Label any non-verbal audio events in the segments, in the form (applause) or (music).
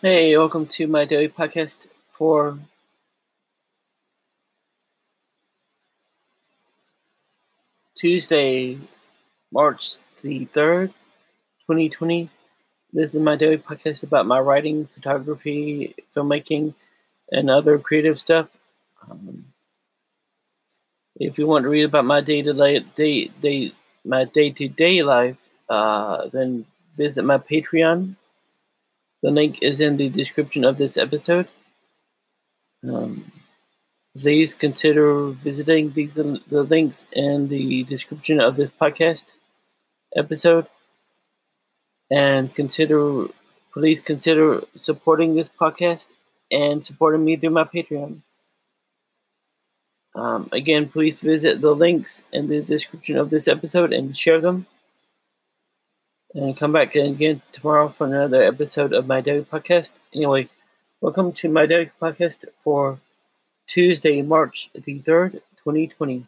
Hey, welcome to my daily podcast for Tuesday, March the 3rd, 2020. This is my daily podcast about my writing, photography, filmmaking, and other creative stuff. Um, if you want to read about my day to day, day, my day to day life, uh, then visit my Patreon the link is in the description of this episode. Um, please consider visiting these the links in the description of this podcast episode, and consider please consider supporting this podcast and supporting me through my Patreon. Um, again, please visit the links in the description of this episode and share them. And come back again tomorrow for another episode of my daily podcast. Anyway, welcome to my daily podcast for Tuesday, March the 3rd, 2020.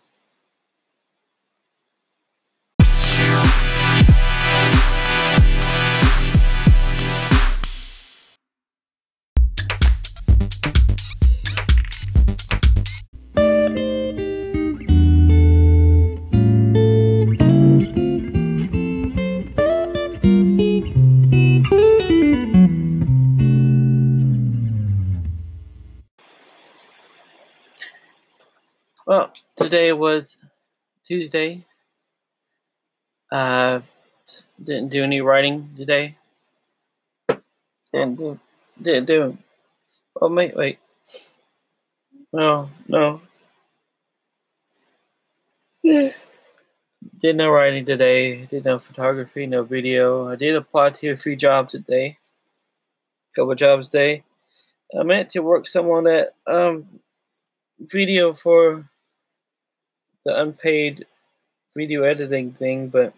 Well, today was Tuesday. Uh, didn't do any writing today. Didn't do. Didn't do. Oh wait, wait. No, no. Yeah. (sighs) Did no writing today. Did no photography, no video. I did apply to a few jobs today. Couple jobs today. I meant to work someone that um video for the unpaid video editing thing, but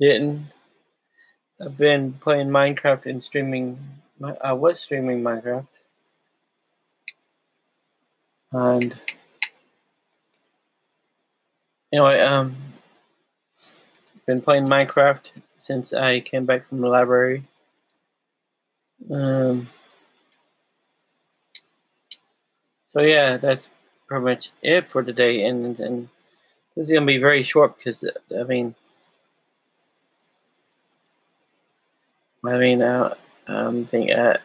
didn't. I've been playing Minecraft and streaming. I was streaming Minecraft, and anyway, um, been playing Minecraft since I came back from the library. Um. So yeah, that's pretty much it for today, and and this is gonna be very short because I mean, I mean, I um, think uh,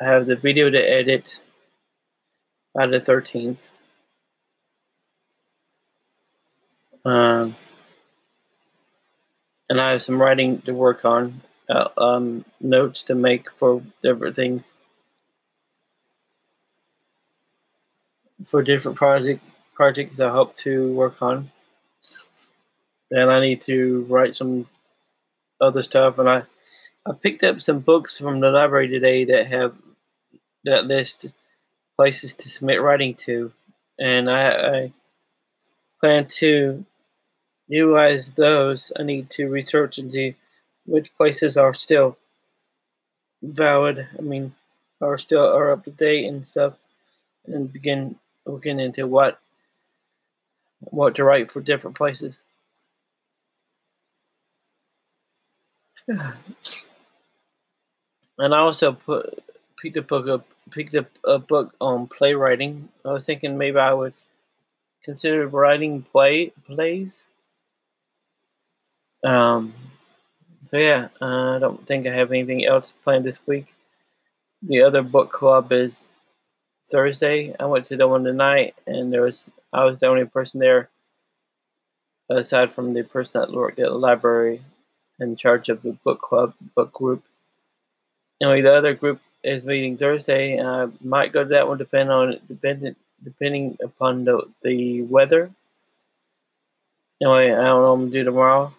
I have the video to edit by the thirteenth. Um, and I have some writing to work on, uh, um, notes to make for different things. For different project projects I hope to work on. And I need to write some other stuff and I I picked up some books from the library today that have that list places to submit writing to. And I, I plan to utilize those. I need to research and see which places are still valid. I mean, are still are up to date and stuff, and begin looking into what what to write for different places. And I also put picked up book up picked up a book on playwriting. I was thinking maybe I would consider writing play plays. Um. So yeah, I don't think I have anything else planned this week. The other book club is Thursday. I went to the one tonight, and there was I was the only person there, aside from the person that worked at the library, in charge of the book club book group. Anyway, the other group is meeting Thursday, and I might go to that one depending on dependent depending upon the the weather. Anyway, I don't know what I'm gonna do tomorrow.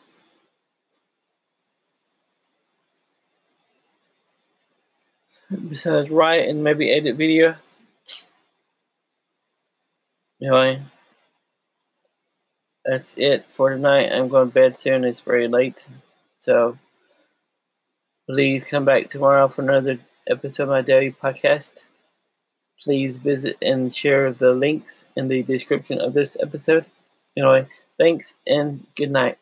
Besides write and maybe edit video. Anyway, that's it for tonight. I'm going to bed soon. It's very late. So please come back tomorrow for another episode of my daily podcast. Please visit and share the links in the description of this episode. Anyway, thanks and good night.